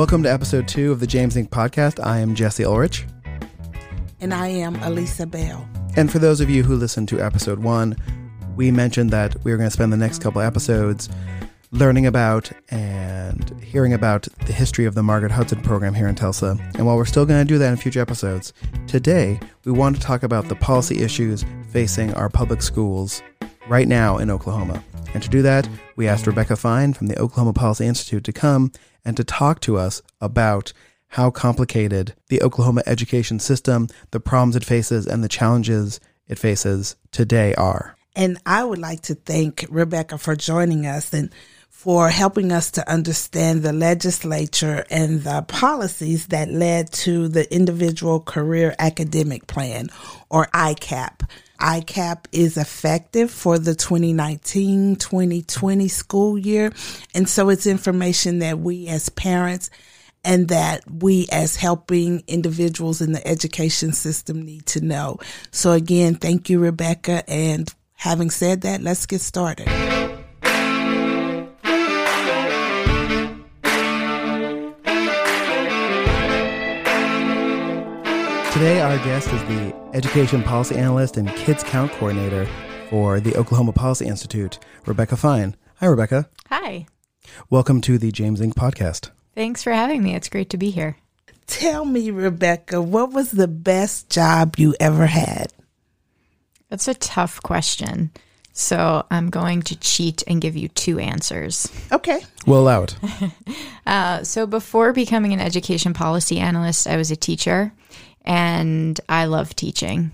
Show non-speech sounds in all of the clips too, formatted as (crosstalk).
Welcome to episode two of the James Inc. podcast. I am Jesse Ulrich. And I am Elisa Bell. And for those of you who listened to episode one, we mentioned that we were going to spend the next couple episodes learning about and hearing about the history of the Margaret Hudson program here in Tulsa. And while we're still going to do that in future episodes, today we want to talk about the policy issues facing our public schools right now in Oklahoma. And to do that, we asked Rebecca Fine from the Oklahoma Policy Institute to come and to talk to us about how complicated the Oklahoma education system, the problems it faces, and the challenges it faces today are. And I would like to thank Rebecca for joining us and for helping us to understand the legislature and the policies that led to the Individual Career Academic Plan, or ICAP. ICAP is effective for the 2019 2020 school year. And so it's information that we as parents and that we as helping individuals in the education system need to know. So again, thank you, Rebecca. And having said that, let's get started. Today, our guest is the Education Policy Analyst and Kids Count Coordinator for the Oklahoma Policy Institute, Rebecca Fine. Hi, Rebecca. Hi. Welcome to the James Inc. podcast. Thanks for having me. It's great to be here. Tell me, Rebecca, what was the best job you ever had? That's a tough question. So I'm going to cheat and give you two answers. Okay. Well, out. (laughs) uh, so before becoming an education policy analyst, I was a teacher and I love teaching.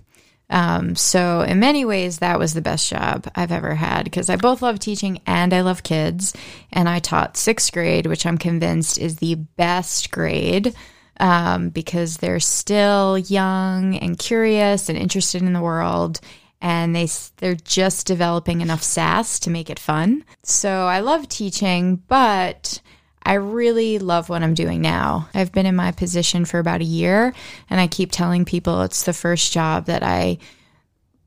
Um, so in many ways, that was the best job I've ever had because I both love teaching and I love kids. And I taught sixth grade, which I'm convinced is the best grade um, because they're still young and curious and interested in the world. And they they're just developing enough sass to make it fun. So I love teaching, but I really love what I'm doing now. I've been in my position for about a year, and I keep telling people it's the first job that I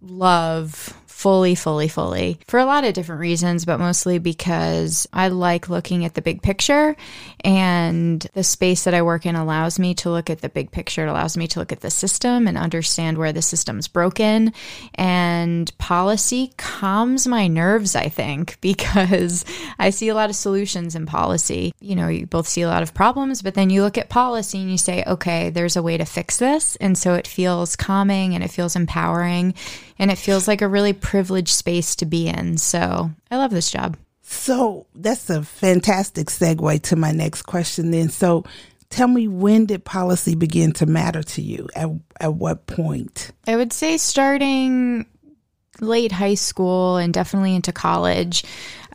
love fully, fully, fully for a lot of different reasons, but mostly because I like looking at the big picture. And the space that I work in allows me to look at the big picture. It allows me to look at the system and understand where the system's broken. And policy calms my nerves, I think, (laughs) because I see a lot of solutions in policy. You know, you both see a lot of problems, but then you look at policy and you say, okay, there's a way to fix this. And so it feels calming and it feels empowering and it feels like a really privileged space to be in. So I love this job. So that's a fantastic segue to my next question then. So tell me when did policy begin to matter to you? At at what point? I would say starting late high school and definitely into college.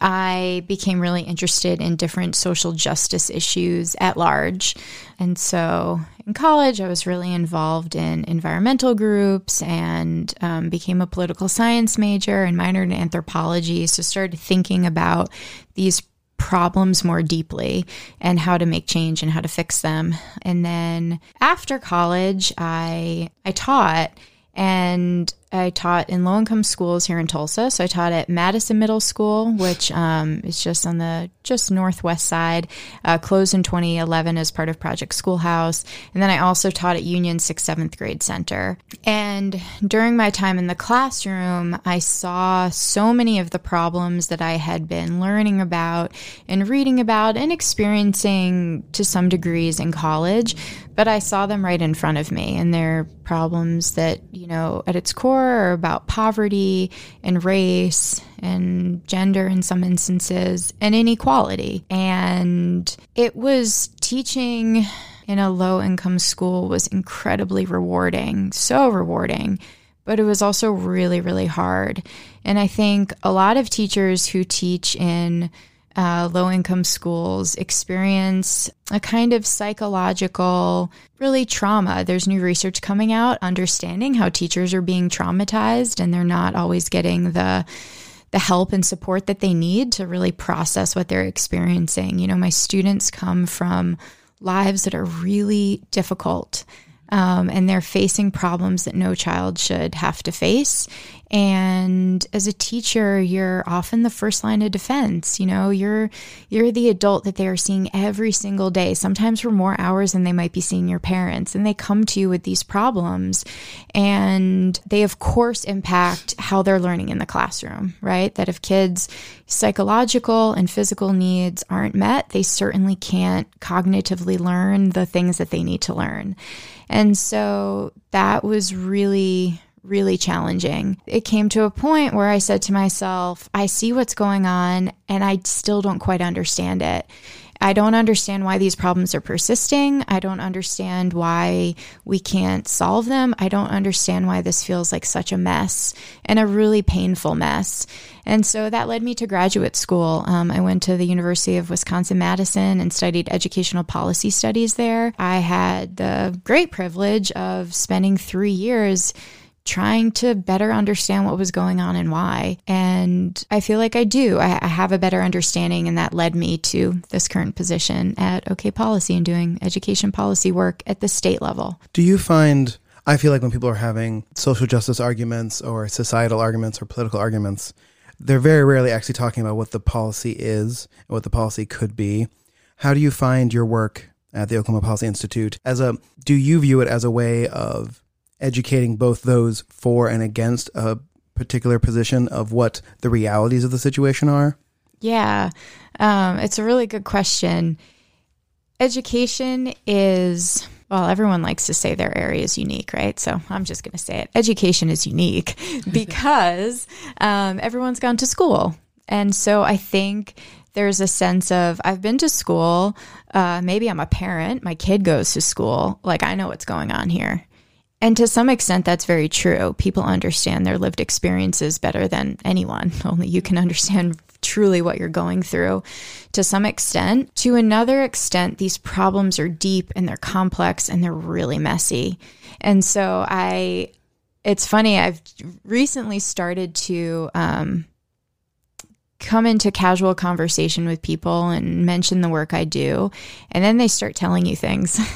I became really interested in different social justice issues at large. And so in college, I was really involved in environmental groups and um, became a political science major and minored in anthropology. So started thinking about these problems more deeply and how to make change and how to fix them. And then after college, I I taught and I taught in low income schools here in Tulsa. So I taught at Madison Middle School, which um, is just on the just northwest side, uh, closed in 2011 as part of Project Schoolhouse. And then I also taught at Union 6th, 7th grade center. And during my time in the classroom, I saw so many of the problems that I had been learning about and reading about and experiencing to some degrees in college, but I saw them right in front of me. And they're problems that, you know, at its core, are about poverty and race and gender in some instances and inequality. And it was teaching in a low income school was incredibly rewarding, so rewarding. But it was also really, really hard. And I think a lot of teachers who teach in uh, low income schools experience a kind of psychological, really trauma. There's new research coming out understanding how teachers are being traumatized and they're not always getting the the help and support that they need to really process what they're experiencing. You know, my students come from lives that are really difficult. Um, and they're facing problems that no child should have to face. And as a teacher, you're often the first line of defense. You know, you're you're the adult that they are seeing every single day, sometimes for more hours than they might be seeing your parents. And they come to you with these problems. And they of course impact how they're learning in the classroom, right? That if kids psychological and physical needs aren't met, they certainly can't cognitively learn the things that they need to learn. And so that was really really challenging. It came to a point where I said to myself, I see what's going on and I still don't quite understand it. I don't understand why these problems are persisting. I don't understand why we can't solve them. I don't understand why this feels like such a mess and a really painful mess. And so that led me to graduate school. Um, I went to the University of Wisconsin Madison and studied educational policy studies there. I had the great privilege of spending three years trying to better understand what was going on and why. And I feel like I do. I, I, have a better understanding, and that led me to this current position at OK Policy and doing education policy work at the state level. Do you find? I feel like when people are having social justice arguments or societal arguments or political arguments, they're very rarely actually talking about what the policy is and what the policy could be. How do you find your work at the Oklahoma Policy Institute as a do you view it as a way of educating both those for and against a particular position of what the realities of the situation are? Yeah, um, it's a really good question. Education is, well, everyone likes to say their area is unique, right? So I'm just going to say it. Education is unique (laughs) because um, everyone's gone to school. And so I think there's a sense of I've been to school. Uh, maybe I'm a parent. My kid goes to school. Like I know what's going on here. And to some extent, that's very true. People understand their lived experiences better than anyone. (laughs) Only you can understand truly what you're going through to some extent. To another extent, these problems are deep and they're complex and they're really messy. And so I, it's funny, I've recently started to, um, come into casual conversation with people and mention the work I do, and then they start telling you things. (laughs)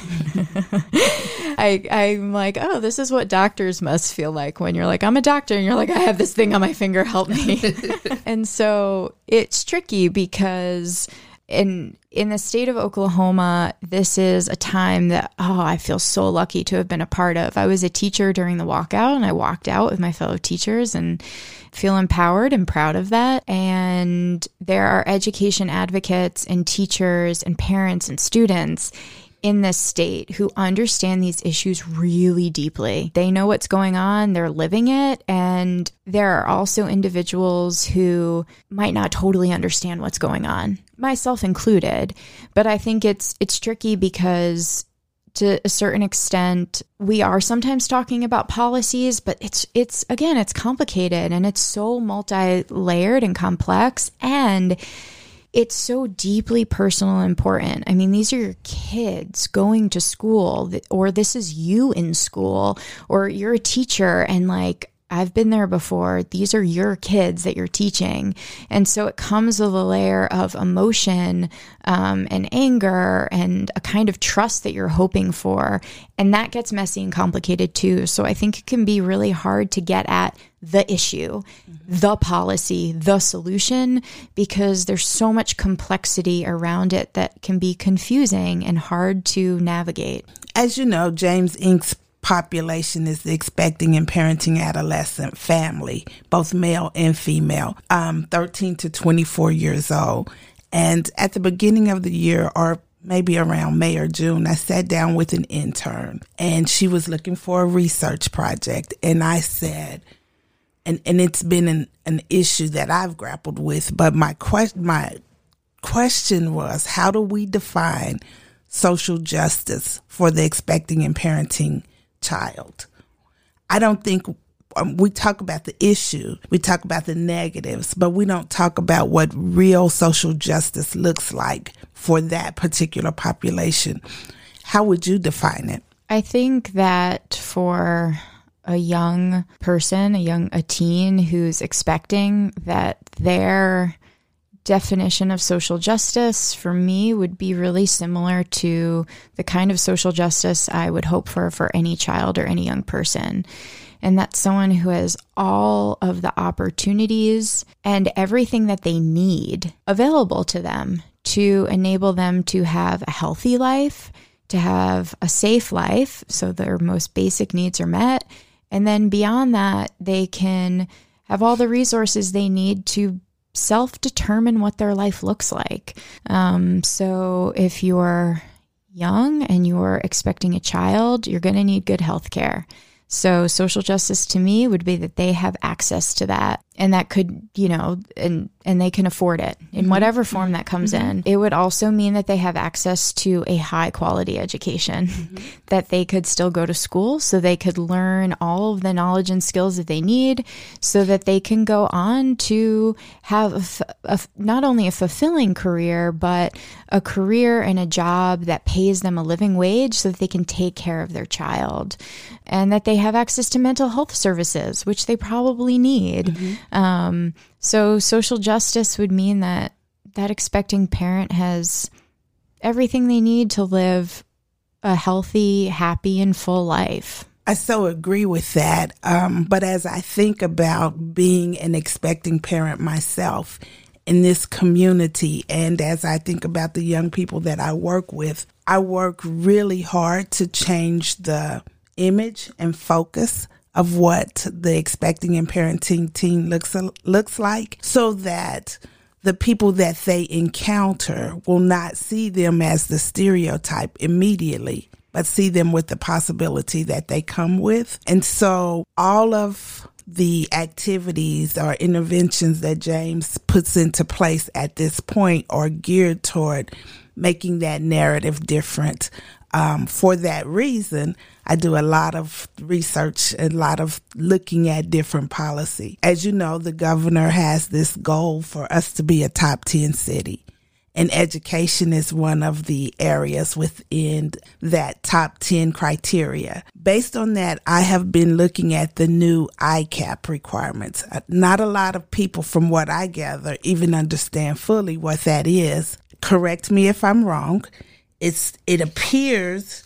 I, I'm like, oh, this is what doctors must feel like when you're like, I'm a doctor, and you're like, I have this thing on my finger, help me. (laughs) and so it's tricky because in in the state of Oklahoma, this is a time that oh, I feel so lucky to have been a part of. I was a teacher during the walkout and I walked out with my fellow teachers and feel empowered and proud of that. And there are education advocates and teachers and parents and students in this state who understand these issues really deeply. They know what's going on, they're living it, and there are also individuals who might not totally understand what's going on, myself included. But I think it's it's tricky because to a certain extent we are sometimes talking about policies but it's it's again it's complicated and it's so multi-layered and complex and it's so deeply personal and important. I mean, these are your kids going to school, or this is you in school, or you're a teacher and like, I've been there before. These are your kids that you're teaching. And so it comes with a layer of emotion um, and anger and a kind of trust that you're hoping for. And that gets messy and complicated too. So I think it can be really hard to get at the issue, mm-hmm. the policy, the solution, because there's so much complexity around it that can be confusing and hard to navigate. As you know, James Inc.'s population is the expecting and parenting adolescent family, both male and female, um, 13 to 24 years old. And at the beginning of the year, or maybe around May or June, I sat down with an intern and she was looking for a research project. And I said, and, and it's been an, an issue that I've grappled with, but my question, my question was, how do we define social justice for the expecting and parenting child. I don't think um, we talk about the issue, we talk about the negatives, but we don't talk about what real social justice looks like for that particular population. How would you define it? I think that for a young person, a young a teen who's expecting that their definition of social justice for me would be really similar to the kind of social justice I would hope for for any child or any young person. And that's someone who has all of the opportunities and everything that they need available to them to enable them to have a healthy life, to have a safe life, so their most basic needs are met. And then beyond that, they can have all the resources they need to self determine what their life looks like. Um, so if you're young and you're expecting a child, you're going to need good health care. So social justice to me would be that they have access to that and that could, you know, and and they can afford it in mm-hmm. whatever form that comes mm-hmm. in. It would also mean that they have access to a high quality education, mm-hmm. (laughs) that they could still go to school so they could learn all of the knowledge and skills that they need so that they can go on to have a, a, not only a fulfilling career, but a career and a job that pays them a living wage so that they can take care of their child and that they have access to mental health services, which they probably need. Um, so social justice would mean that that expecting parent has everything they need to live a healthy, happy, and full life. I so agree with that. Um, but as I think about being an expecting parent myself in this community, and as I think about the young people that I work with, I work really hard to change the image and focus of what the expecting and parenting team looks looks like so that the people that they encounter will not see them as the stereotype immediately but see them with the possibility that they come with and so all of the activities or interventions that James puts into place at this point are geared toward making that narrative different. Um, for that reason, I do a lot of research, and a lot of looking at different policy. As you know, the governor has this goal for us to be a top 10 city. And education is one of the areas within that top 10 criteria. Based on that, I have been looking at the new ICAP requirements. Uh, not a lot of people, from what I gather, even understand fully what that is. Correct me if I'm wrong. It's, it appears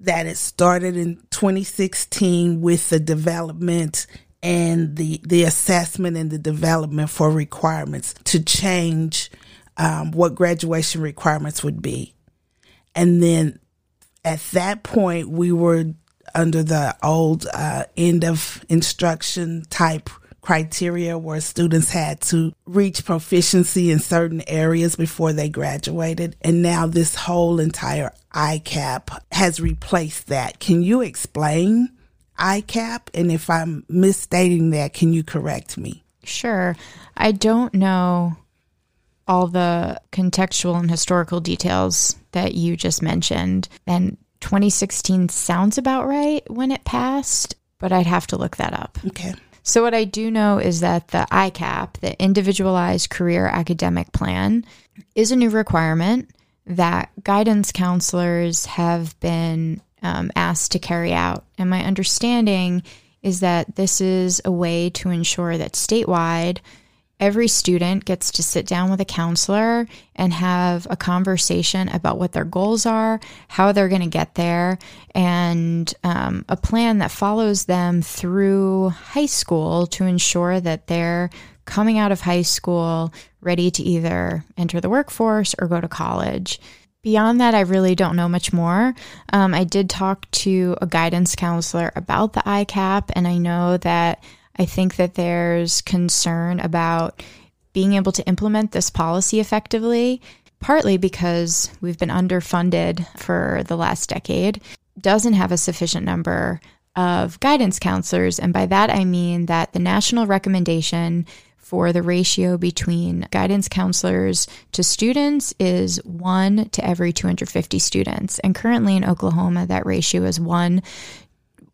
that it started in 2016 with the development and the the assessment and the development for requirements to change um, what graduation requirements would be, and then at that point we were under the old uh, end of instruction type criteria where students had to reach proficiency in certain areas before they graduated. And now this whole entire ICAP has replaced that. Can you explain ICAP? And if I'm misstating that, can you correct me? Sure. I don't know all the contextual and historical details that you just mentioned. And 2016 sounds about right when it passed, but I'd have to look that up. Okay. So, what I do know is that the ICAP, the Individualized Career Academic Plan, is a new requirement that guidance counselors have been um, asked to carry out. And my understanding is that this is a way to ensure that statewide, every student gets to sit down with a counselor and have a conversation about what their goals are, how they're going to get there, and um, a plan that follows them through high school to ensure that they're coming out of high school ready to either enter the workforce or go to college. Beyond that, I really don't know much more. Um, I did talk to a guidance counselor about the ICAP, and I know that I think that there's concern about being able to implement this policy effectively, partly because we've been underfunded for the last decade, doesn't have a sufficient number of guidance counselors. And by that, I mean that the national recommendation for the ratio between guidance counselors to students is one to every 250 students. And currently in Oklahoma, that ratio is one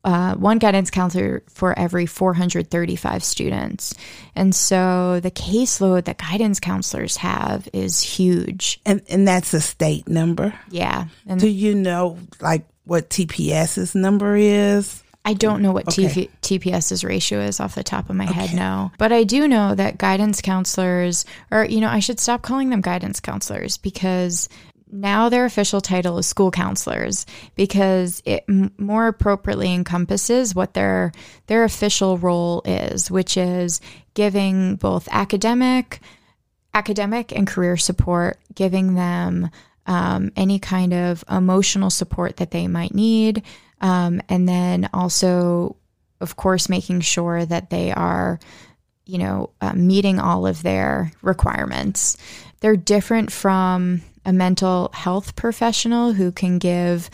uh, one guidance counselor for every 435 students. And so the caseload that guidance counselors have is huge. And, and that's a state number? Yeah. And Do you know, like, what TPS's number is? I don't know what okay. TPS's ratio is off the top of my okay. head, no. But I do know that guidance counselors, or, you know, I should stop calling them guidance counselors because now their official title is school counselors because it more appropriately encompasses what their their official role is, which is giving both academic academic and career support, giving them um, any kind of emotional support that they might need, um, and then also, of course, making sure that they are, you know, uh, meeting all of their requirements. They're different from a mental health professional who can give,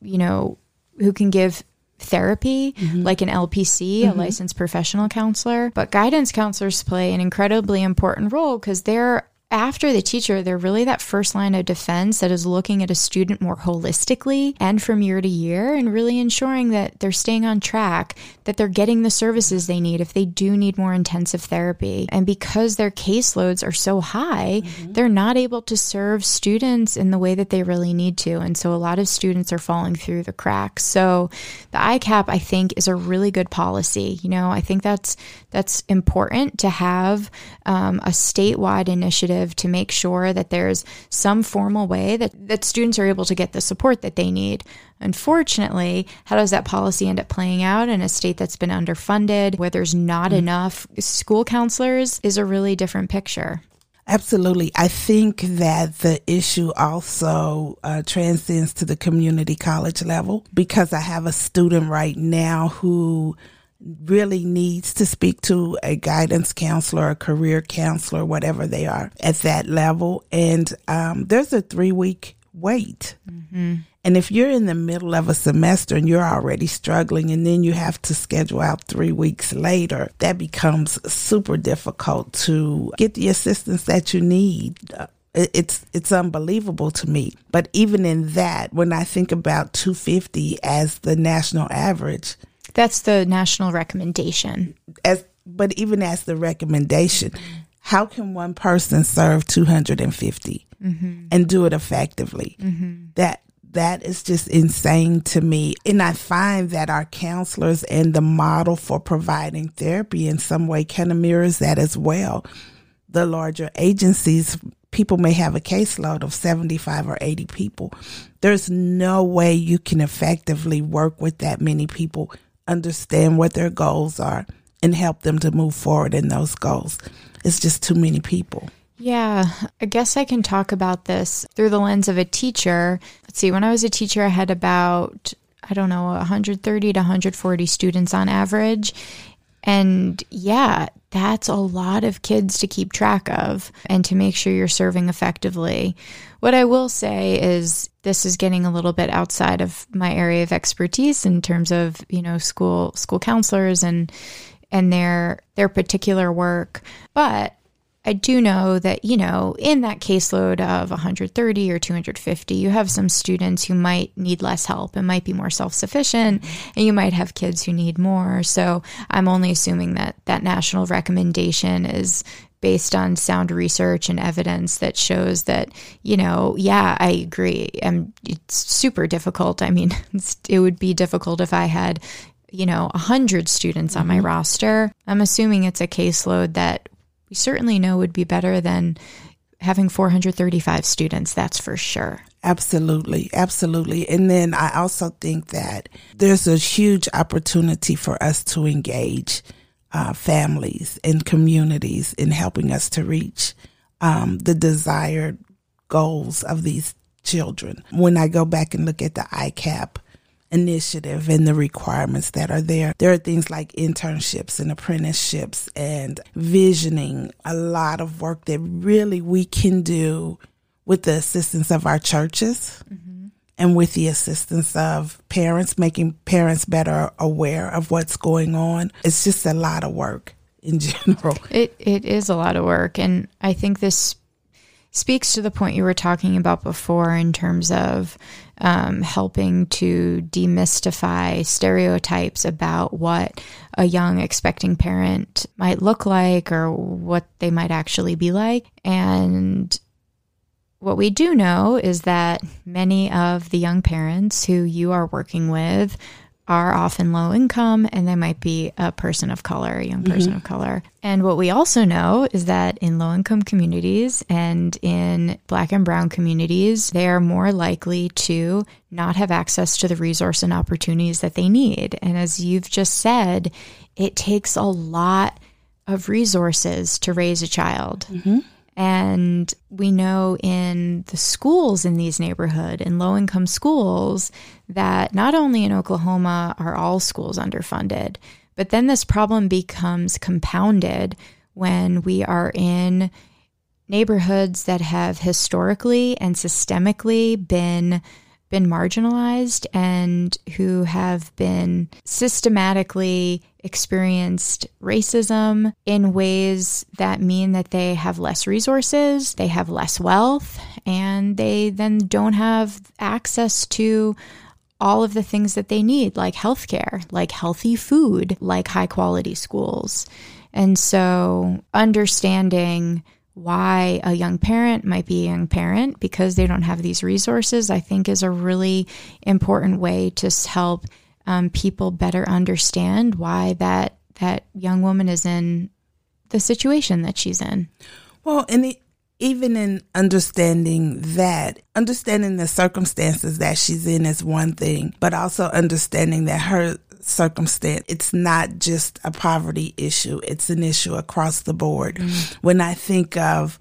you know, who can give therapy mm-hmm. like an LPC, mm-hmm. a licensed professional counselor. But guidance counselors play an incredibly important role because they're after the teacher, they're really that first line of defense that is looking at a student more holistically and from year to year and really ensuring that they're staying on track, that they're getting the services they need if they do need more intensive therapy. And because their caseloads are so high, mm-hmm. they're not able to serve students in the way that they really need to. And so a lot of students are falling through the cracks. So the ICAP, I think, is a really good policy. You know, I think that's that's important to have um, a statewide initiative to make sure that there's some formal way that, that students are able to get the support that they need. Unfortunately, how does that policy end up playing out in a state that's been underfunded, where there's not mm-hmm. enough school counselors, is a really different picture. Absolutely. I think that the issue also uh, transcends to the community college level because I have a student right now who really needs to speak to a guidance counselor, a career counselor, whatever they are at that level. And um, there's a three week wait. Mm-hmm. And if you're in the middle of a semester and you're already struggling, and then you have to schedule out three weeks later, that becomes super difficult to get the assistance that you need it's it's unbelievable to me. But even in that, when I think about 250 as the national average, that's the national recommendation. As but even as the recommendation, how can one person serve 250 mm-hmm. and do it effectively? Mm-hmm. That that is just insane to me. And I find that our counselors and the model for providing therapy in some way kind of mirrors that as well. The larger agencies, people may have a caseload of 75 or 80 people. There's no way you can effectively work with that many people understand what their goals are and help them to move forward in those goals. It's just too many people. Yeah, I guess I can talk about this through the lens of a teacher. Let's see, when I was a teacher, I had about, I don't know, 130 to 140 students on average. And yeah, that's a lot of kids to keep track of and to make sure you're serving effectively. What I will say is this is getting a little bit outside of my area of expertise in terms of, you know, school school counselors and and their their particular work. But I do know that, you know, in that caseload of 130 or 250, you have some students who might need less help and might be more self sufficient, and you might have kids who need more. So I'm only assuming that that national recommendation is based on sound research and evidence that shows that, you know, yeah, I agree. And it's super difficult. I mean, (laughs) it would be difficult if I had, you know, 100 students on my mm-hmm. roster. I'm assuming it's a caseload that we certainly know would be better than having 435 students, that's for sure. Absolutely, absolutely. And then I also think that there's a huge opportunity for us to engage uh, families and communities in helping us to reach um, the desired goals of these children. When I go back and look at the ICAP initiative and the requirements that are there. There are things like internships and apprenticeships and visioning, a lot of work that really we can do with the assistance of our churches mm-hmm. And with the assistance of parents, making parents better aware of what's going on. It's just a lot of work in (laughs) general. It it is a lot of work and I think this speaks to the point you were talking about before in terms of um, helping to demystify stereotypes about what a young expecting parent might look like or what they might actually be like. And what we do know is that many of the young parents who you are working with are often low income and they might be a person of color, a young person mm-hmm. of color. And what we also know is that in low income communities and in black and brown communities, they are more likely to not have access to the resource and opportunities that they need. And as you've just said, it takes a lot of resources to raise a child. Mm-hmm. And we know in the schools in these neighborhood in low income schools that not only in Oklahoma are all schools underfunded, but then this problem becomes compounded when we are in neighborhoods that have historically and systemically been been marginalized and who have been systematically experienced racism in ways that mean that they have less resources, they have less wealth, and they then don't have access to all of the things that they need, like healthcare, like healthy food, like high quality schools. And so understanding why a young parent might be a young parent because they don't have these resources, I think is a really important way to help um, people better understand why that that young woman is in the situation that she's in. Well, and even in understanding that, understanding the circumstances that she's in is one thing, but also understanding that her circumstance. It's not just a poverty issue, it's an issue across the board. Mm. When I think of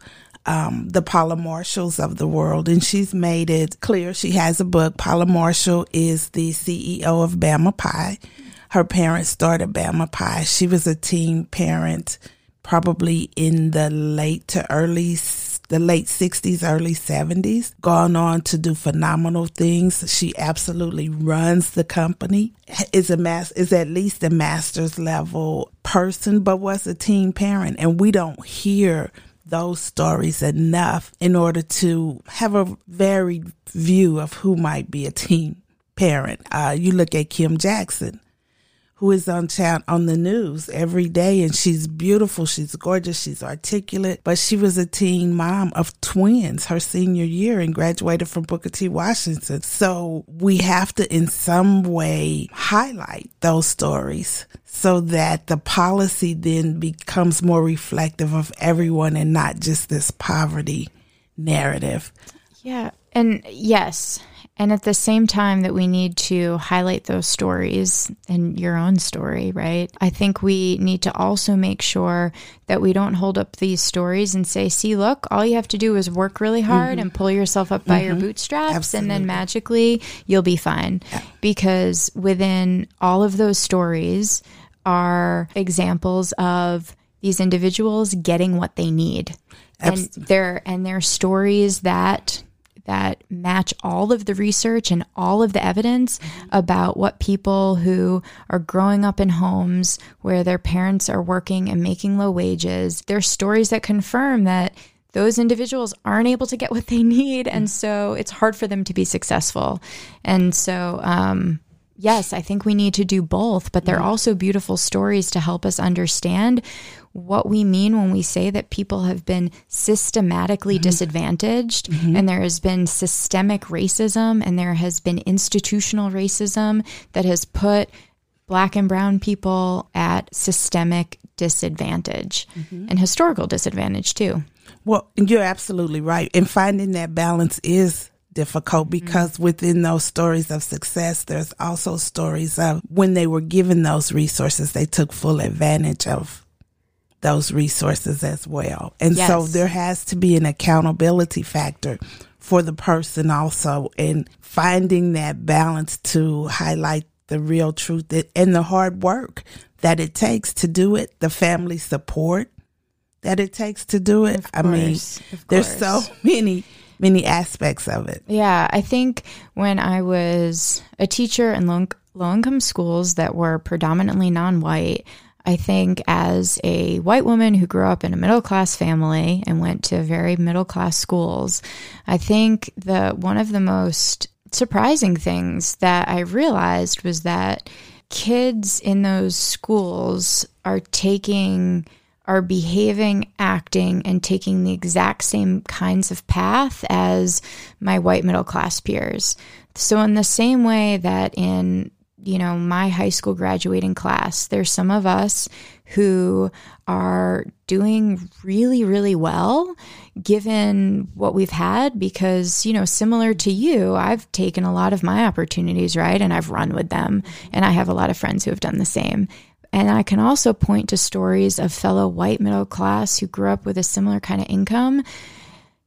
um, the Paula Marshalls of the world, and she's made it clear. She has a book. Paula Marshall is the CEO of Bama Pie. Her parents started Bama Pie. She was a teen parent, probably in the late to early the late 60s, early 70s, gone on to do phenomenal things. She absolutely runs the company, is a mass, is at least a master's level person, but was a teen parent. And we don't hear those stories enough in order to have a varied view of who might be a teen parent. Uh, you look at Kim Jackson who is on chat on the news every day and she's beautiful, she's gorgeous, she's articulate, but she was a teen mom of twins her senior year and graduated from Booker T. Washington. So we have to in some way highlight those stories so that the policy then becomes more reflective of everyone and not just this poverty narrative. Yeah. And yes, and at the same time that we need to highlight those stories and your own story, right? I think we need to also make sure that we don't hold up these stories and say, see, look, all you have to do is work really hard mm-hmm. and pull yourself up by mm-hmm. your bootstraps, Absolutely. and then magically you'll be fine. Yeah. Because within all of those stories are examples of these individuals getting what they need. Absolutely. And they're and they're stories that that match all of the research and all of the evidence about what people who are growing up in homes where their parents are working and making low wages, there's stories that confirm that those individuals aren't able to get what they (laughs) need. And so it's hard for them to be successful. And so, um, yes, I think we need to do both, but they're also beautiful stories to help us understand what we mean when we say that people have been systematically mm-hmm. disadvantaged mm-hmm. and there has been systemic racism and there has been institutional racism that has put black and brown people at systemic disadvantage mm-hmm. and historical disadvantage too. Well, you're absolutely right. And finding that balance is difficult mm-hmm. because mm-hmm. within those stories of success, there's also stories of when they were given those resources, they took full advantage of those resources as well. And yes. so there has to be an accountability factor for the person also in finding that balance to highlight the real truth and the hard work that it takes to do it, the family support that it takes to do it. I mean, there's so (laughs) many many aspects of it. Yeah, I think when I was a teacher in low, low income schools that were predominantly non-white, I think as a white woman who grew up in a middle class family and went to very middle class schools, I think that one of the most surprising things that I realized was that kids in those schools are taking are behaving, acting, and taking the exact same kinds of path as my white middle class peers. So, in the same way that in you know, my high school graduating class, there's some of us who are doing really, really well given what we've had because, you know, similar to you, I've taken a lot of my opportunities, right? And I've run with them. And I have a lot of friends who have done the same. And I can also point to stories of fellow white middle class who grew up with a similar kind of income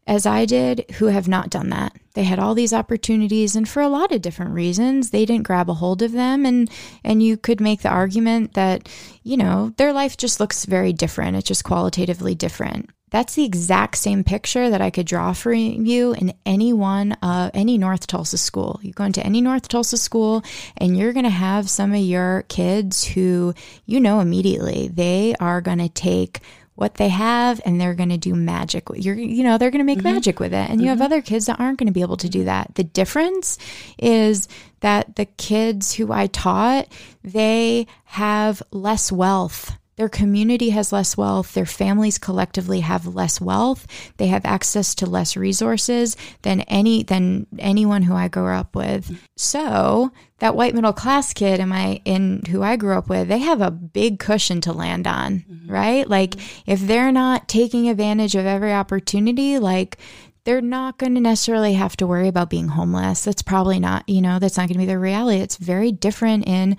as I did who have not done that. They had all these opportunities and for a lot of different reasons they didn't grab a hold of them and and you could make the argument that you know their life just looks very different. It's just qualitatively different. That's the exact same picture that I could draw for you in any one, of any North Tulsa school. You go into any North Tulsa school, and you're going to have some of your kids who you know immediately they are going to take what they have and they're going to do magic. You're, you know, they're going to make mm-hmm. magic with it. And you mm-hmm. have other kids that aren't going to be able to do that. The difference is that the kids who I taught, they have less wealth their community has less wealth. Their families collectively have less wealth. They have access to less resources than any than anyone who I grew up with. So that white middle class kid in my in who I grew up with, they have a big cushion to land on, mm-hmm. right? Like if they're not taking advantage of every opportunity, like they're not going to necessarily have to worry about being homeless. That's probably not, you know, that's not going to be their reality. It's very different in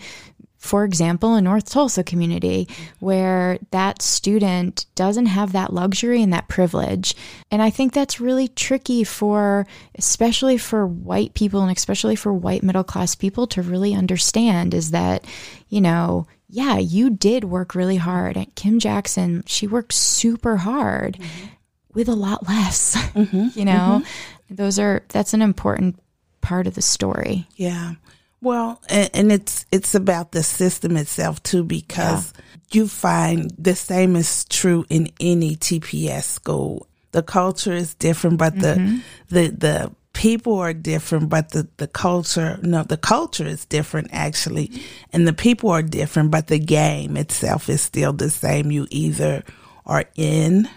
for example, a North Tulsa community where that student doesn't have that luxury and that privilege. And I think that's really tricky for, especially for white people and especially for white middle class people to really understand is that, you know, yeah, you did work really hard. And Kim Jackson, she worked super hard mm-hmm. with a lot less, (laughs) mm-hmm. you know? Mm-hmm. Those are, that's an important part of the story. Yeah. Well, and, and, it's it's about the system itself too, because yeah. you find the same is true in any TPS school. The culture is different, but mm-hmm. the the the people are different, but the the culture no, the culture is different actually, and the people are different, but the game itself is still the same. You either are in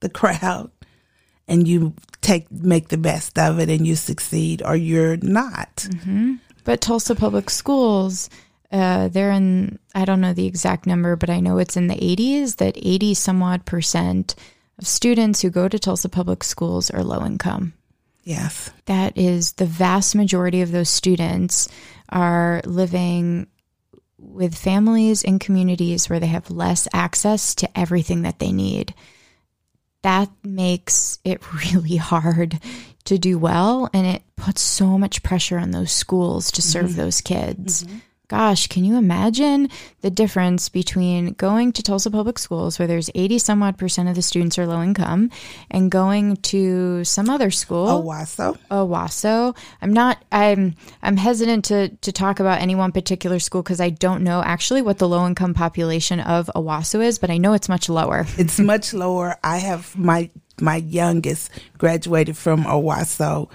the crowd and you take make the best of it and you succeed, or you're not. Mm-hmm. But Tulsa Public Schools, uh, they're in, I don't know the exact number, but I know it's in the 80s that 80 some odd percent of students who go to Tulsa Public Schools are low income. Yes. That is the vast majority of those students are living with families and communities where they have less access to everything that they need. That makes it (laughs) really hard to do well and it puts so much pressure on those schools to serve mm-hmm. those kids. Mm-hmm. Gosh, can you imagine the difference between going to Tulsa Public Schools, where there's 80 some odd percent of the students are low income, and going to some other school? Owasso. Owasso. I'm not, I'm, I'm hesitant to, to talk about any one particular school because I don't know actually what the low income population of Owasso is, but I know it's much lower. (laughs) it's much lower. I have my my youngest graduated from Owasso.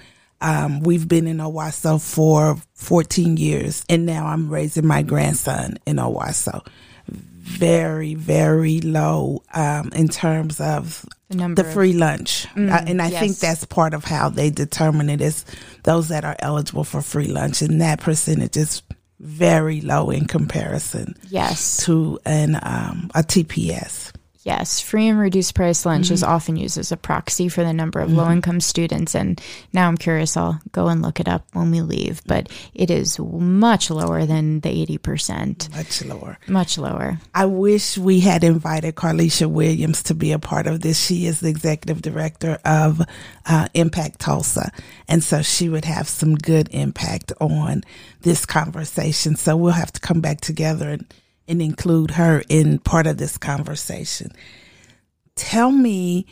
Um, we've been in Owasso for 14 years, and now I'm raising my grandson in Owasso. Very, very low um, in terms of the, the free lunch. Mm, uh, and I yes. think that's part of how they determine it is those that are eligible for free lunch. And that percentage is very low in comparison yes. to an um, a TPS. Yes, free and reduced price lunch mm-hmm. is often used as a proxy for the number of mm-hmm. low income students. And now I'm curious, I'll go and look it up when we leave, but it is much lower than the 80%. Much lower. Much lower. I wish we had invited Carlisha Williams to be a part of this. She is the executive director of uh, Impact Tulsa. And so she would have some good impact on this conversation. So we'll have to come back together and and include her in part of this conversation. Tell me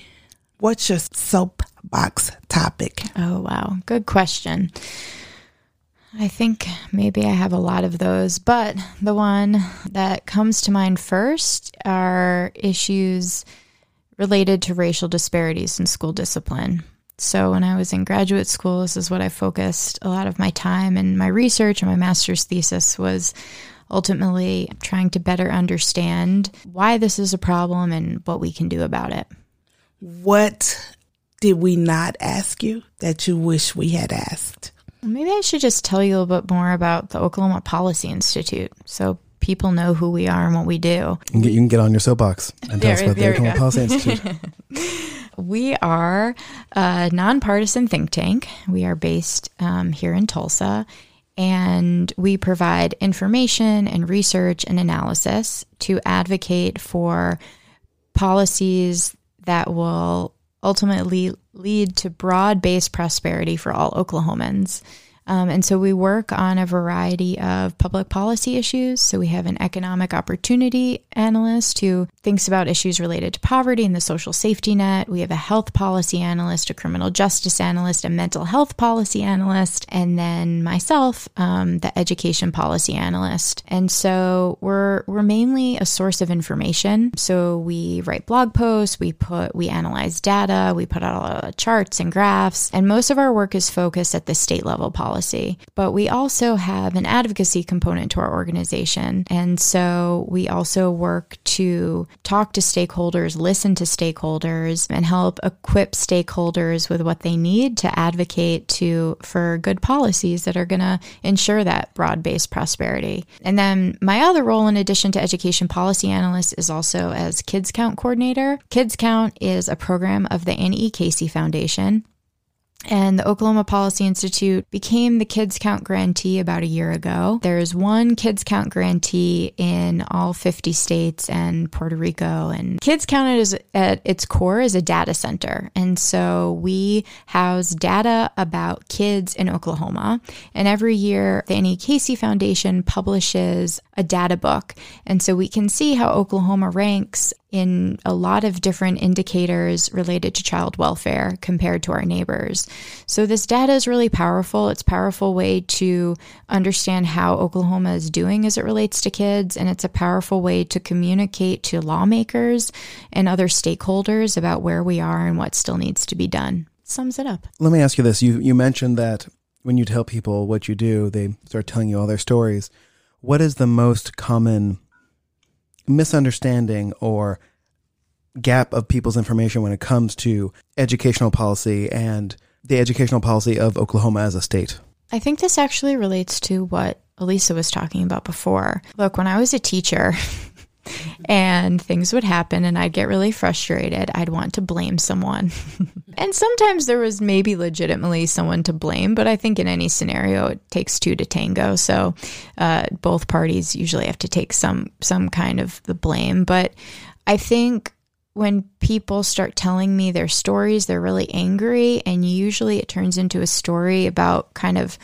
what's your soapbox topic? Oh, wow. Good question. I think maybe I have a lot of those, but the one that comes to mind first are issues related to racial disparities in school discipline. So, when I was in graduate school, this is what I focused a lot of my time and my research and my master's thesis was ultimately trying to better understand why this is a problem and what we can do about it. What did we not ask you that you wish we had asked? Maybe I should just tell you a little bit more about the Oklahoma Policy Institute so people know who we are and what we do. You can get, you can get on your soapbox and tell There- us about the there we Oklahoma go. Policy Institute. (laughs) We are a nonpartisan think tank. We are based um, here in Tulsa, and we provide information and research and analysis to advocate for policies that will ultimately lead to broad based prosperity for all Oklahomans. Um, and so we work on a variety of public policy issues. So we have an economic opportunity analyst who thinks about issues related to poverty and the social safety net. We have a health policy analyst, a criminal justice analyst, a mental health policy analyst, and then myself, um, the education policy analyst. And so we're we're mainly a source of information. So we write blog posts, we put we analyze data, we put out a lot of charts and graphs, and most of our work is focused at the state level policy. But we also have an advocacy component to our organization. And so we also work to talk to stakeholders, listen to stakeholders, and help equip stakeholders with what they need to advocate to for good policies that are going to ensure that broad-based prosperity. And then my other role in addition to education policy analyst is also as Kids Count coordinator. Kids Count is a program of the. Casey Foundation. And the Oklahoma Policy Institute became the Kids Count grantee about a year ago. There's one Kids Count grantee in all 50 states and Puerto Rico. And Kids Count is at its core is a data center. And so we house data about kids in Oklahoma. And every year, the Annie Casey Foundation publishes a data book. And so we can see how Oklahoma ranks in a lot of different indicators related to child welfare compared to our neighbors. So this data is really powerful. It's a powerful way to understand how Oklahoma is doing as it relates to kids and it's a powerful way to communicate to lawmakers and other stakeholders about where we are and what still needs to be done. Sums it up. Let me ask you this. You you mentioned that when you tell people what you do, they start telling you all their stories. What is the most common misunderstanding or gap of people's information when it comes to educational policy and the educational policy of Oklahoma as a state? I think this actually relates to what Elisa was talking about before. Look, when I was a teacher (laughs) and things would happen and I'd get really frustrated, I'd want to blame someone. (laughs) and sometimes there was maybe legitimately someone to blame, but I think in any scenario it takes two to tango. So uh, both parties usually have to take some some kind of the blame. But I think when people start telling me their stories, they're really angry, and usually it turns into a story about kind of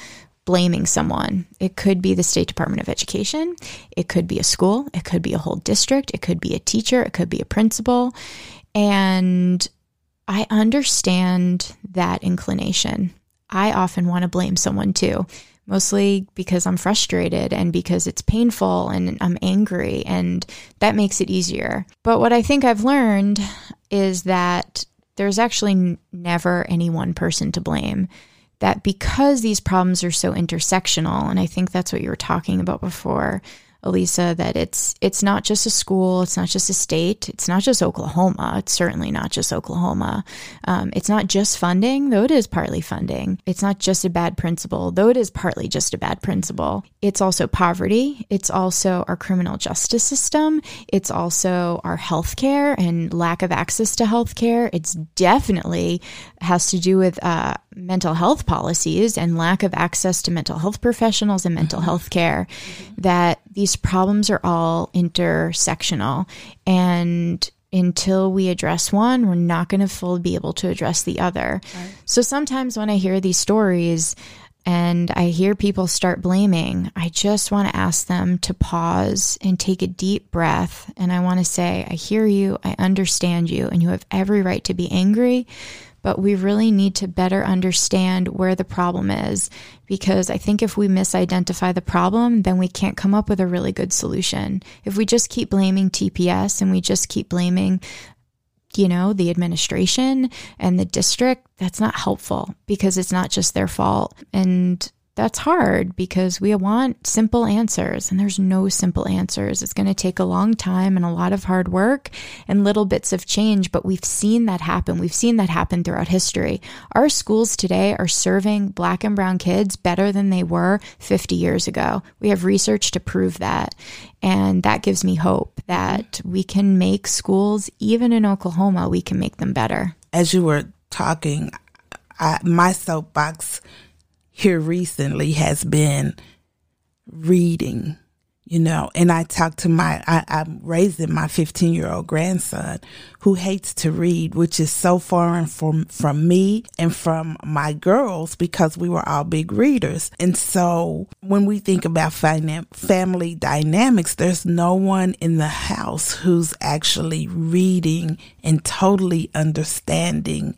blaming someone. It could be the State Department of Education, it could be a school, it could be a whole district, it could be a teacher, it could be a principal. And I understand that inclination. I often want to blame someone too mostly because I'm frustrated and because it's painful and I'm angry, and that makes it easier. But what I think I've learned is that there's actually never any one person to blame. That because these problems are so intersectional, and I think that's what you were talking about before, Elisa, that it's it's not just a school, it's not just a state, it's not just Oklahoma. It's certainly not just Oklahoma. Um, it's not just funding, though it is partly funding. It's not just a bad principal, though it is partly just a bad principal. It's also poverty. It's also our criminal justice system. It's also our healthcare and lack of access to healthcare. It's definitely has to do with uh, mental health policies and lack of access to mental health professionals and mental health care. That these problems are all intersectional and until we address one, we're not going to fully be able to address the other. So sometimes when I hear these stories and I hear people start blaming, I just want to ask them to pause and take a deep breath. And I want to say, I hear you, I understand you, and you have every right to be angry. But we really need to better understand where the problem is because I think if we misidentify the problem, then we can't come up with a really good solution. If we just keep blaming TPS and we just keep blaming, you know, the administration and the district, that's not helpful because it's not just their fault. And that's hard because we want simple answers and there's no simple answers. It's going to take a long time and a lot of hard work and little bits of change, but we've seen that happen. We've seen that happen throughout history. Our schools today are serving black and brown kids better than they were 50 years ago. We have research to prove that. And that gives me hope that we can make schools, even in Oklahoma, we can make them better. As you were talking, I, my soapbox here recently has been reading, you know, and I talked to my, I, I'm raising my 15 year old grandson who hates to read, which is so foreign from, from me and from my girls because we were all big readers. And so when we think about family dynamics, there's no one in the house who's actually reading and totally understanding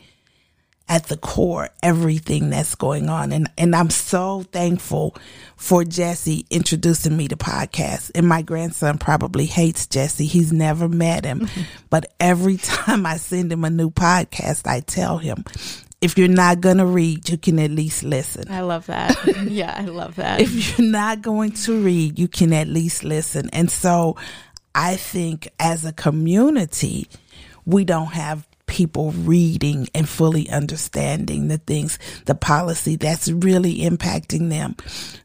at the core everything that's going on. And, and I'm so thankful for Jesse introducing me to podcasts. And my grandson probably hates Jesse. He's never met him. (laughs) but every time I send him a new podcast, I tell him, if you're not going to read, you can at least listen. I love that. (laughs) yeah, I love that. if you're not going to read, you can at least listen. And so I think as a community, we don't have people reading and fully understanding the things, the policy that's really impacting them.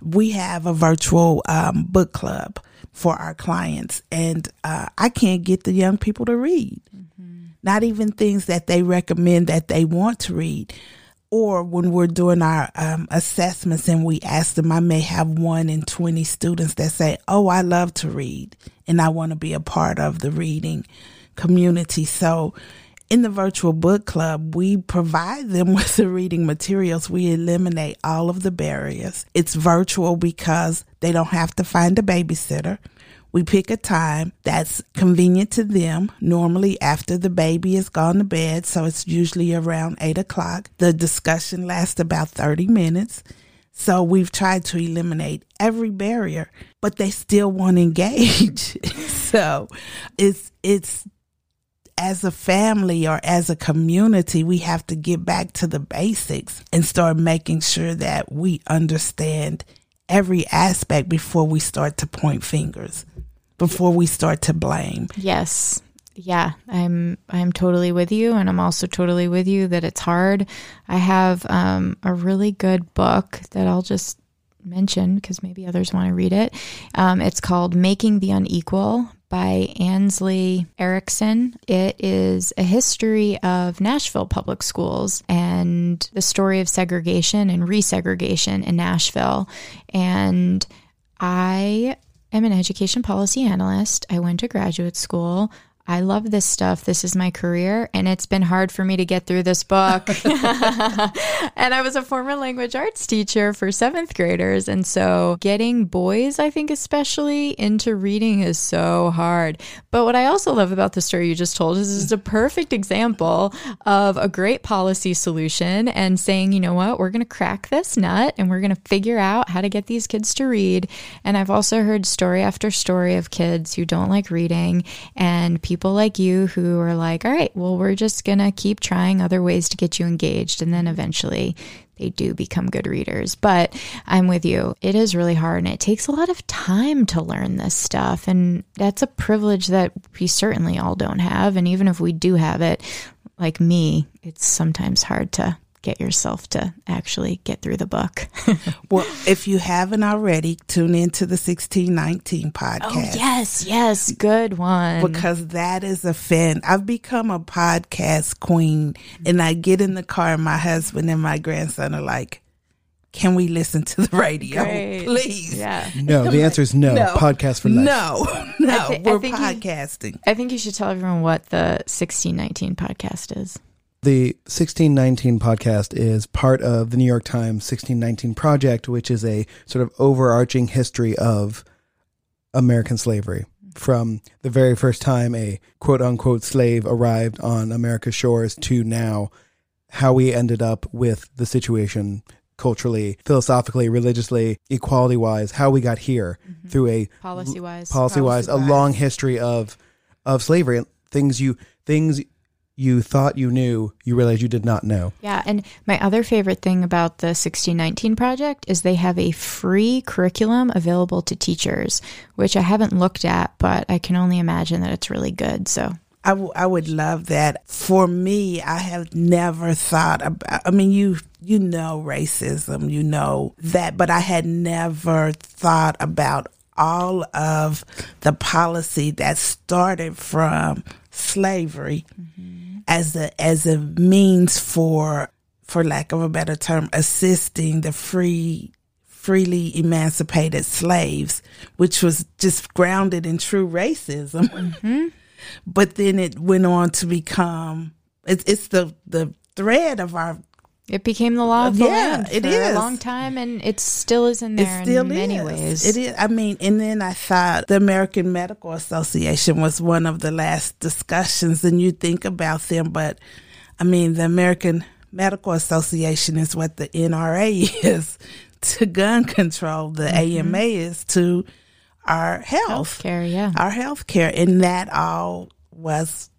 We have a virtual um, book club for our clients, and uh, I can't get the young people to read. Mm-hmm. Not even things that they recommend that they want to read. Or when we're doing our um, assessments and we ask them, I may have one in 20 students that say, Oh, I love to read and I want to be a part of the reading community. So in the virtual book club, we provide them (laughs) with the reading materials. We eliminate all of the barriers. It's virtual because they don't have to find a babysitter. We pick a time that's convenient to them, normally after the baby has gone to bed, so it's usually around 8 o'clock. The discussion lasts about 30 minutes. So we've tried to eliminate every barrier, but they still want to (laughs) engage. so it's it's as a family or as a community, we have to get back to the basics and start making sure that we understand every aspect before we start to point fingers, before we start to blame. Yes. Yeah, I'm I'm totally with you and I'm also totally with you that it's hard. I have um, a really good book that I'll just mention because maybe others want to read it. Um, it's called Making the Unequal by Ansley Erickson. It is a history of Nashville public schools and the story of segregation and resegregation in Nashville. And I am an education policy analyst. I went to graduate school. I love this stuff. This is my career, and it's been hard for me to get through this book. (laughs) (laughs) and I was a former language arts teacher for seventh graders. And so getting boys, I think, especially into reading is so hard. But what I also love about the story you just told is it's a perfect example of a great policy solution and saying, you know what, we're going to crack this nut and we're going to figure out how to get these kids to read. And I've also heard story after story of kids who don't like reading and people people like you who are like, all right, well, we're just going to keep trying other ways to get you engaged. And then eventually they do become good readers. But I'm with you. It is really hard and it takes a lot of time to learn this stuff. And that's a privilege that we certainly all don't have. And even if we do have it, like me, it's sometimes hard to get yourself to actually get through the book. (laughs) well, if you haven't already, tune into the 1619 podcast. Oh, yes, yes, good one. Because that is a fan. I've become a podcast queen, and I get in the car, and my husband and my grandson are like, can we listen to the radio, Great. please? Yeah. No, the answer is no. no. Podcast for life. No, (laughs) no, I th- we're I podcasting. You, I think you should tell everyone what the 1619 podcast is. The 1619 podcast is part of the New York Times 1619 Project, which is a sort of overarching history of American slavery. From the very first time a quote unquote slave arrived on America's shores to now, how we ended up with the situation culturally, philosophically, religiously, equality wise, how we got here mm-hmm. through a policy wise, policy wise, a long history of of slavery. And things you things you thought you knew, you realized you did not know. Yeah, and my other favorite thing about the 1619 project is they have a free curriculum available to teachers, which I haven't looked at, but I can only imagine that it's really good. So I, w- I would love that. For me, I have never thought about, I mean, you, you know, racism, you know that, but I had never thought about all of the policy that started from slavery mm-hmm. As a as a means for for lack of a better term assisting the free freely emancipated slaves which was just grounded in true racism (laughs) mm-hmm. but then it went on to become it's, it's the the thread of our it became the law of the yeah, land for it is. a long time, and it still is in there it still in is. many ways. It is. I mean, and then I thought the American Medical Association was one of the last discussions, and you think about them, but I mean, the American Medical Association is what the NRA (laughs) is to gun control. The mm-hmm. AMA is to our health care, yeah, our health care, and that all was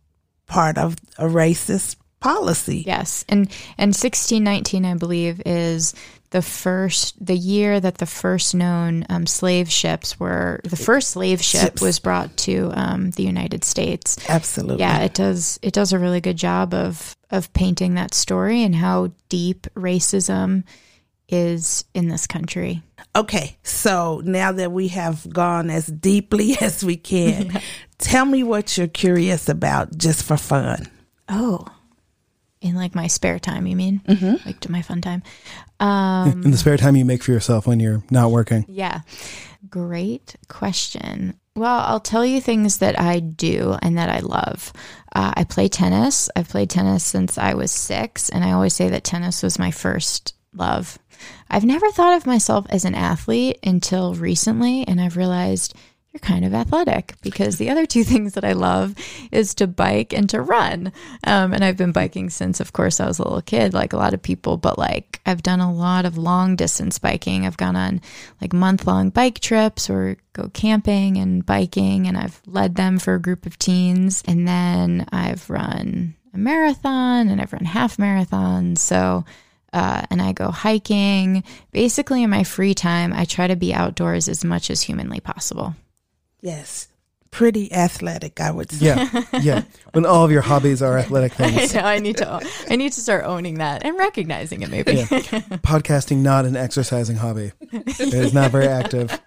part of a racist policy. Yes. And and 1619 I believe is the first the year that the first known um, slave ships were the first slave ship ships. was brought to um, the United States. Absolutely. Yeah, it does it does a really good job of of painting that story and how deep racism is in this country. Okay, so now that we have gone as deeply (laughs) as we can, (laughs) tell me what you're curious about just for fun. Oh, in like my spare time, you mean? Mm-hmm. Like to my fun time. Um, in the spare time you make for yourself when you're not working. Yeah. Great question. Well, I'll tell you things that I do and that I love. Uh, I play tennis. I've played tennis since I was six, and I always say that tennis was my first love. I've never thought of myself as an athlete until recently, and I've realized you're kind of athletic because the other two (laughs) things that I love is to bike and to run. Um, and I've been biking since, of course, I was a little kid, like a lot of people, but like I've done a lot of long distance biking. I've gone on like month long bike trips or go camping and biking, and I've led them for a group of teens. And then I've run a marathon and I've run half marathons. So, uh, and I go hiking. Basically, in my free time, I try to be outdoors as much as humanly possible. Yes. Pretty athletic, I would say. Yeah, yeah. When all of your hobbies are athletic (laughs) things. I know. I need to. I need to start owning that and recognizing it. Maybe. Yeah. Podcasting not an exercising hobby. It is not very active.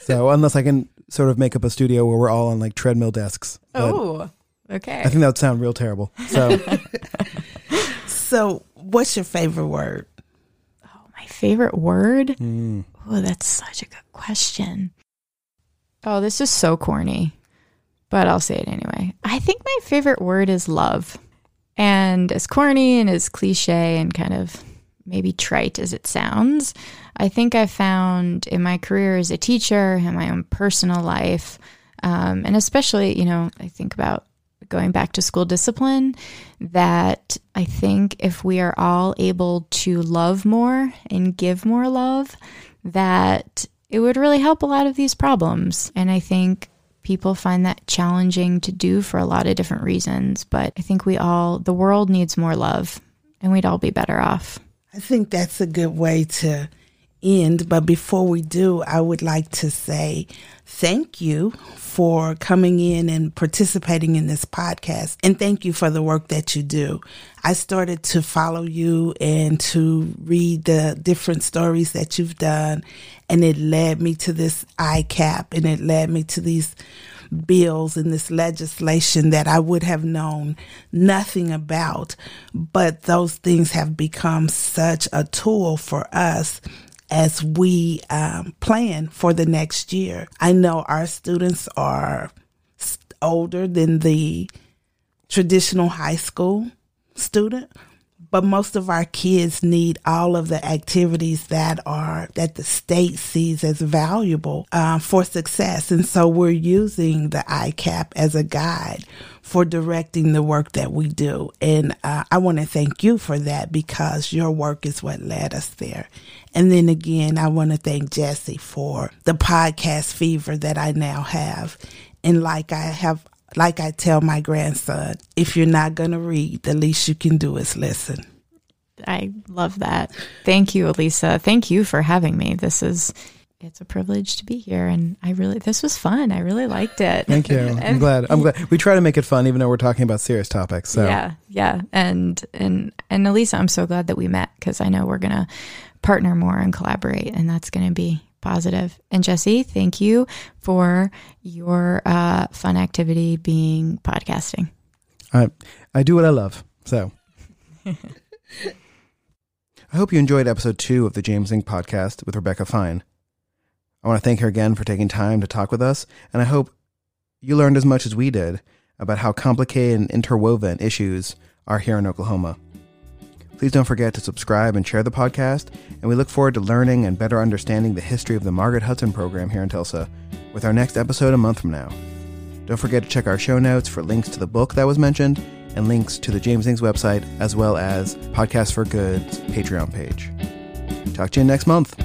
So unless I can sort of make up a studio where we're all on like treadmill desks. Oh, okay. I think that would sound real terrible. So. (laughs) so, what's your favorite word? Oh, my favorite word. Mm. Oh, that's such a good question. Oh, this is so corny, but I'll say it anyway. I think my favorite word is love. And as corny and as cliche and kind of maybe trite as it sounds, I think I found in my career as a teacher, in my own personal life, um, and especially, you know, I think about going back to school discipline, that I think if we are all able to love more and give more love, that it would really help a lot of these problems. And I think people find that challenging to do for a lot of different reasons. But I think we all, the world needs more love and we'd all be better off. I think that's a good way to end. But before we do, I would like to say thank you for coming in and participating in this podcast. And thank you for the work that you do. I started to follow you and to read the different stories that you've done. And it led me to this ICAP and it led me to these bills and this legislation that I would have known nothing about. But those things have become such a tool for us as we um, plan for the next year. I know our students are older than the traditional high school student, but most of our kids need all of the activities that are that the state sees as valuable uh, for success. And so we're using the icap as a guide for directing the work that we do. And uh, i want to thank you for that because your work is what led us there. And then again i want to thank jesse for the podcast fever that i now have. And like i have like I tell my grandson, if you're not going to read, the least you can do is listen. I love that. Thank you, Elisa. Thank you for having me. This is it's a privilege to be here and I really this was fun. I really liked it. Thank you. (laughs) I'm glad. I'm glad. We try to make it fun even though we're talking about serious topics. So Yeah. Yeah. And and and Elisa, I'm so glad that we met cuz I know we're going to partner more and collaborate and that's going to be positive. And Jesse, thank you for your uh, fun activity being podcasting. I I do what I love. So (laughs) I hope you enjoyed episode two of the James Inc. podcast with Rebecca Fine. I want to thank her again for taking time to talk with us, and I hope you learned as much as we did about how complicated and interwoven issues are here in Oklahoma. Please don't forget to subscribe and share the podcast, and we look forward to learning and better understanding the history of the Margaret Hudson program here in Tulsa with our next episode a month from now. Don't forget to check our show notes for links to the book that was mentioned and links to the James Inc.'s website as well as Podcast for Good's Patreon page. Talk to you next month.